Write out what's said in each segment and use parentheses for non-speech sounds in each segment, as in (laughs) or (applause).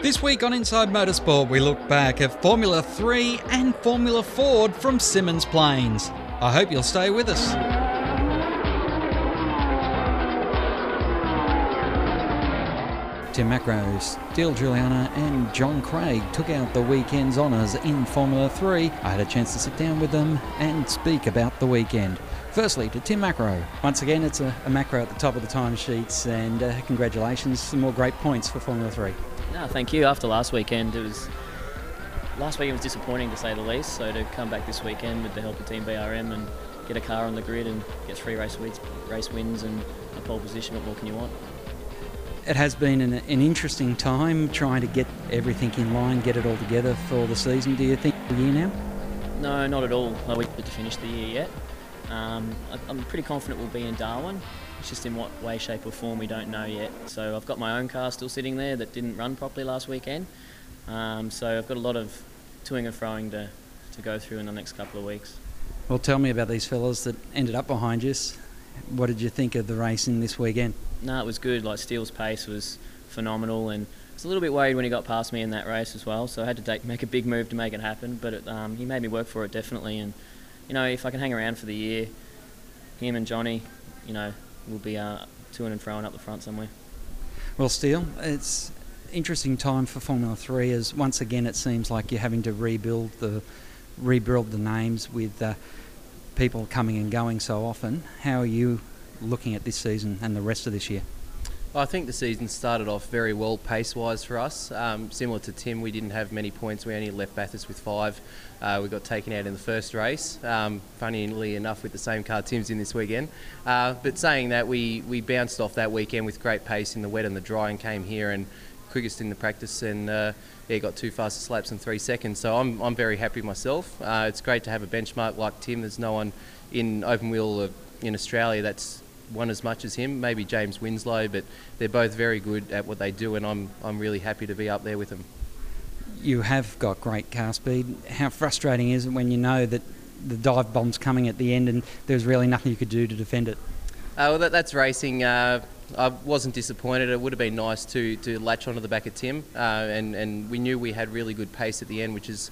This week on Inside Motorsport, we look back at Formula 3 and Formula Ford from Symmons Plains. I hope you'll stay with us. Tim Macrow, Steel Guiliana, and John Craig took out the weekend's honours in Formula 3. I had a chance to sit down with them and speak about the weekend. Firstly, to Tim Macrow. Once again, it's a, a Macrow at the top of the timesheets, and uh, congratulations, some more great points for Formula 3. No, thank you. After last weekend, it was last weekend was disappointing to say the least. So to come back this weekend with the help of Team BRM and get a car on the grid and get three race wins, race wins and a pole position, what more can you want? It has been an, an interesting time trying to get everything in line, get it all together for the season. Do you think the year now? No, not at all. We have to finish the year yet. Um, I'm pretty confident we'll be in Darwin. It's just in what way, shape, or form we don't know yet. So I've got my own car still sitting there that didn't run properly last weekend. Um, so I've got a lot of toing and froing to, to go through in the next couple of weeks. Well, tell me about these fellas that ended up behind you. What did you think of the racing this weekend? No, it was good. Like Steel's pace was phenomenal, and I was a little bit worried when he got past me in that race as well. So I had to take, make a big move to make it happen. But it, um, he made me work for it definitely. And you know, if I can hang around for the year, him and Johnny, you know, will be uh, to and fro and up the front somewhere. Well, Steel, it's interesting time for Formula Three as once again it seems like you're having to rebuild the rebuild the names with uh, people coming and going so often. How are you looking at this season and the rest of this year? I think the season started off very well pace wise for us. Um, similar to Tim, we didn't have many points. We only left Bathurst with five. Uh, we got taken out in the first race, um, funnily enough, with the same car Tim's in this weekend. Uh, but saying that, we, we bounced off that weekend with great pace in the wet and the dry and came here and quickest in the practice and uh, yeah, got two fastest laps in three seconds. So I'm, I'm very happy myself. Uh, it's great to have a benchmark like Tim. There's no one in open wheel in Australia that's won as much as him, maybe James Winslow, but they're both very good at what they do, and I'm, I'm really happy to be up there with them. You have got great car speed. How frustrating is it when you know that the dive bomb's coming at the end and there's really nothing you could do to defend it? Uh, well, that, that's racing. Uh, I wasn't disappointed. It would have been nice to, to latch onto the back of Tim, uh, and, and we knew we had really good pace at the end, which is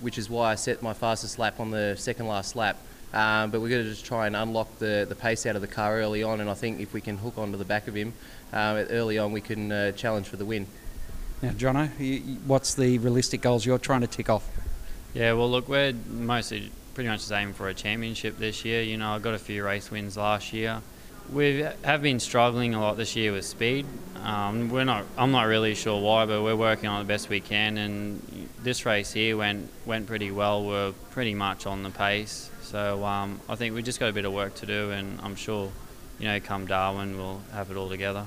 which is why I set my fastest lap on the second last lap. Um, but we're going to just try and unlock the, the pace out of the car early on, and I think if we can hook onto the back of him uh, early on, we can uh, challenge for the win. Now, Jono, what's the realistic goals you're trying to tick off? Yeah, well, look, we're mostly pretty much just aiming for a championship this year. You know, I got a few race wins last year. We have been struggling a lot this year with speed. Um, we're not. I'm not really sure why, but we're working on the best we can. And this race here went went pretty well. We're pretty much on the pace. So um, I think we just got a bit of work to do, and I'm sure, you know, come Darwin, we'll have it all together.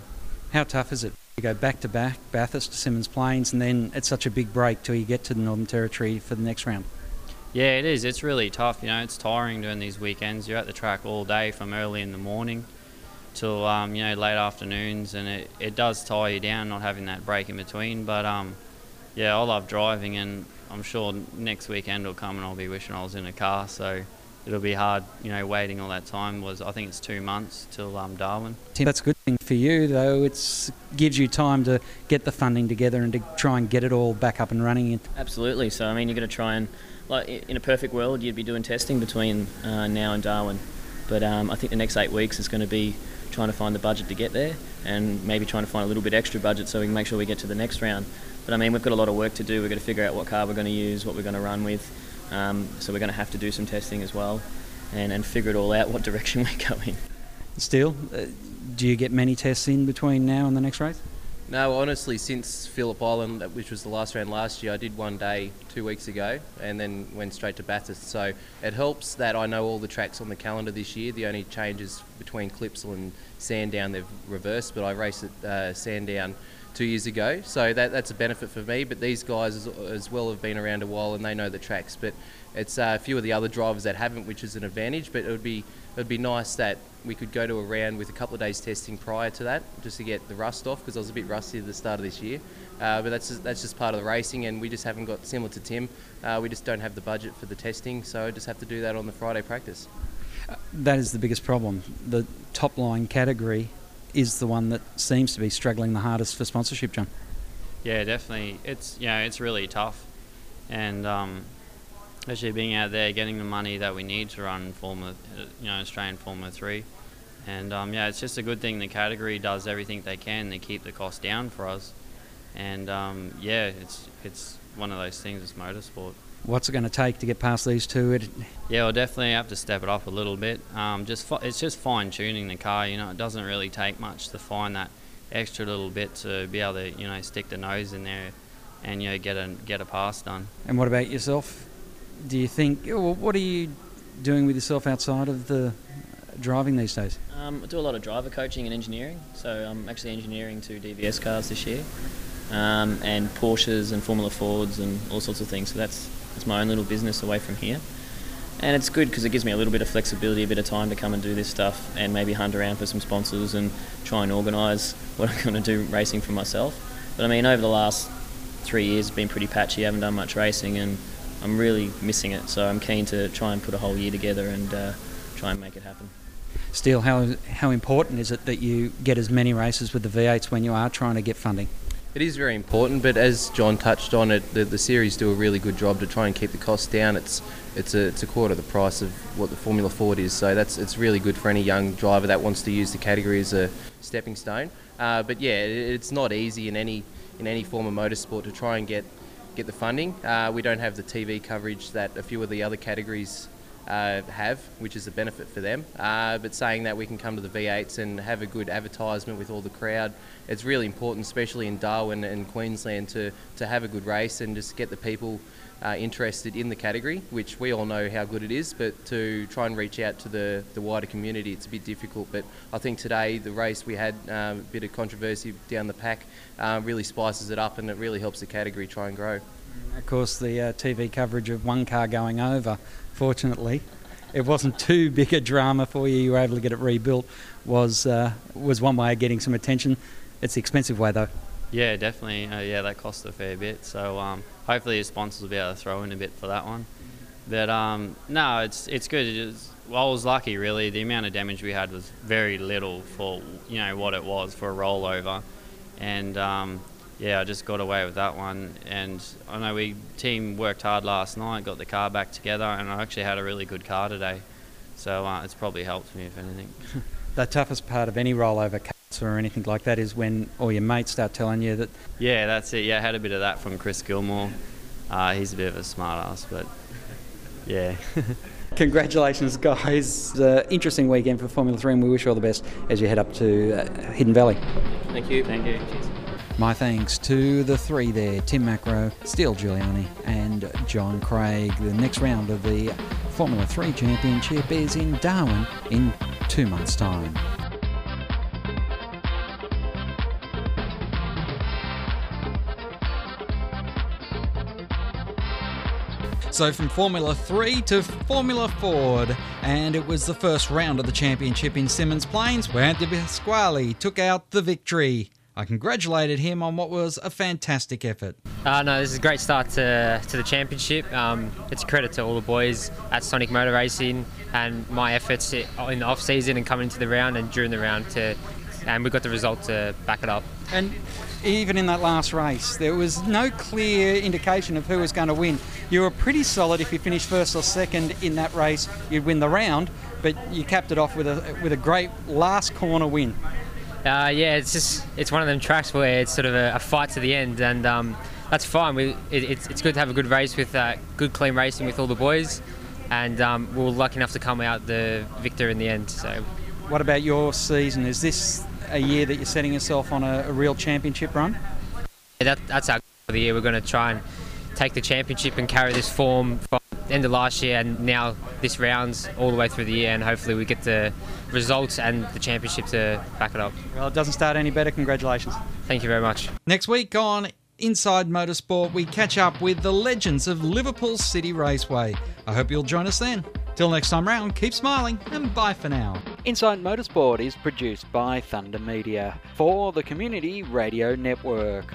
How tough is it? You go back to back, Bathurst to Symmons Plains, and then it's such a big break till you get to the Northern Territory for the next round. Yeah, it is. It's really tough. You know, it's tiring doing these weekends. You're at the track all day from early in the morning till um, you know late afternoons, and it, it does tire you down not having that break in between. But um, yeah, I love driving, and I'm sure next weekend will come and I'll be wishing I was in a car. So it'll be hard, you know, waiting all that time. Was I think it's two months till um, Darwin. Tim that's a good thing for you, though. It gives you time to get the funding together and to try and get it all back up and running. Absolutely. So I mean, you're going to try and, like, in a perfect world, you'd be doing testing between uh, now and Darwin. But um, I think the next eight weeks is going to be trying to find the budget to get there, and maybe trying to find a little bit extra budget so we can make sure we get to the next round. But I mean, we've got a lot of work to do. We've got to figure out what car we're going to use, what we're going to run with. Um, so we're going to have to do some testing as well and, and figure it all out (laughs) what direction we're going. Steel, uh, do you get many tests in between now and the next race? No, honestly, since Phillip Island, which was the last round last year, I did one day two weeks ago and then went straight to Bathurst. So it helps that I know all the tracks on the calendar this year. The only changes between Clipsal and Sandown, they've reversed, but I raced at uh, Sandown two years ago. So that, that's a benefit for me. But these guys as, as, well have been around a while and they know the tracks. But it's uh, a few of the other drivers that haven't, which is an advantage. But it would be it would be nice that we could go to a round with a couple of days testing prior to that, just to get the rust off because I was a bit rusty at the start of this year. Uh, but that's just, that's just part of the racing, and we just haven't got similar to Tim. Uh, we just don't have the budget for the testing, so I just have to do that on the Friday practice. That is the biggest problem. The top line category is the one that seems to be struggling the hardest for sponsorship, John. Yeah, definitely. It's you know it's really tough, and um, actually being out there getting the money that we need to run Formula, you know, Australian Formula Three, and um, yeah, it's just a good thing the category does everything they can to keep the cost down for us, and um, yeah, it's it's one of those things. It's motorsport. What's it going to take to get past these two? It, Yeah, we'll definitely have to step it up a little bit. Um, just fi- it's just fine tuning the car. You know, it doesn't really take much to find that extra little bit to be able to you know stick the nose in there, and you know get a get a pass done. and what about yourself? Do you think? well, What are you doing with yourself outside of the driving these days? Um, I do a lot of driver coaching and engineering, so I'm actually engineering two DVS cars this year, um, and Porsches and Formula Fords and all sorts of things. So that's that's my own little business away from here, and it's good because it gives me a little bit of flexibility, a bit of time to come and do this stuff, and maybe hunt around for some sponsors and try and organise (laughs) what I'm going to do racing for myself. But I mean, over the last three years, it's been pretty patchy. I haven't done much racing, and I'm really missing it. So I'm keen to try and put a whole year together and uh, try and make it happen. Steel, how how important is it that you get as many races with the V8s when you are trying to get funding? It is very important, but as John touched on it, the, the series do a really good job to try and keep the costs down. It's it's a, it's a quarter the price of what the Formula Ford is, so that's it's really good for any young driver that wants to use the category as a stepping stone. Uh, but yeah, it, it's not easy in any in any form of motorsport to try and get get the funding. Uh, we don't have the TV coverage that a few of the other categories uh, have, which is a benefit for them. Uh, but saying that we can come to the V8s and have a good advertisement with all the crowd, it's really important, especially in Darwin and Queensland, to, to have a good race and just get the people uh, interested in the category, which we all know how good it is, but to try and reach out to the, the wider community, it's a bit difficult. But I think today, the race we had um, a bit of controversy down the pack um, really spices it up and it really helps the category try and grow. Of course, the uh, TV coverage of one car going over, fortunately, it wasn't too big a drama for you. You were able to get it rebuilt. Was uh, was one way of getting some attention. It's the expensive way though. Yeah, definitely. Uh, yeah, that cost a fair bit. So um, hopefully your sponsors will be able to throw in a bit for that one. But um, no, it's it's good. Well, I was lucky really. The amount of damage we had was very little for you know what it was for a rollover, and um, yeah, I just got away with that one. And I know we team worked hard last night, got the car back together, and I actually had a really good car today. So uh, it's probably helped me if anything. (laughs) The toughest part of any rollover case or anything like that is when all your mates start telling you that yeah, that's it. Yeah, I had a bit of that from Chris Gilmore. Uh, he's a bit of a smart ass, but yeah. (laughs) Congratulations, guys. Uh, interesting weekend for Formula 3, and we wish you all the best as you head up to uh, Hidden Valley. Thank you. Thank you. My thanks to the three there Tim Macrow, Steel Guiliana, and John Craig. The next round of the Formula 3 Championship is in Darwin in two months' time. So from Formula 3 to Formula Ford, and it was the first round of the championship in Symmons Plains where Anthony Pasquale took out the victory. I congratulated him on what was a fantastic effort. Uh, no, this is a great start to, to the championship. Um, it's a credit to all the boys at Sonic Motor Racing and my efforts in the off season and coming into the round and during the round to, and we got the result to back it up. And even in that last race, there was no clear indication of who was going to win. You were pretty solid if you finished first or second in that race, you'd win the round, but you capped it off with a with a great last corner win. Uh, yeah, it's just it's one of them tracks where it's sort of a, a fight to the end, and um, that's fine. We, it, it's, it's good to have a good race with uh, good clean racing with all the boys, and um, we are lucky enough to come out the victor in the end. So What about your season? Is this a year that you're setting yourself on a, a real championship run? that, that's our goal for the year. We're going to try and take the championship and carry this form the end of last year and now this rounds all the way through the year, and hopefully we get the results and the championship to back it up. Well, it doesn't start any better. Congratulations. Thank you very much. Next week on Inside Motorsport, we catch up with the legends of Liverpool City Raceway. I hope you'll join us then. Till next time round, keep smiling and bye for now. Inside Motorsport is produced by Thunder Media for the Community Radio Network.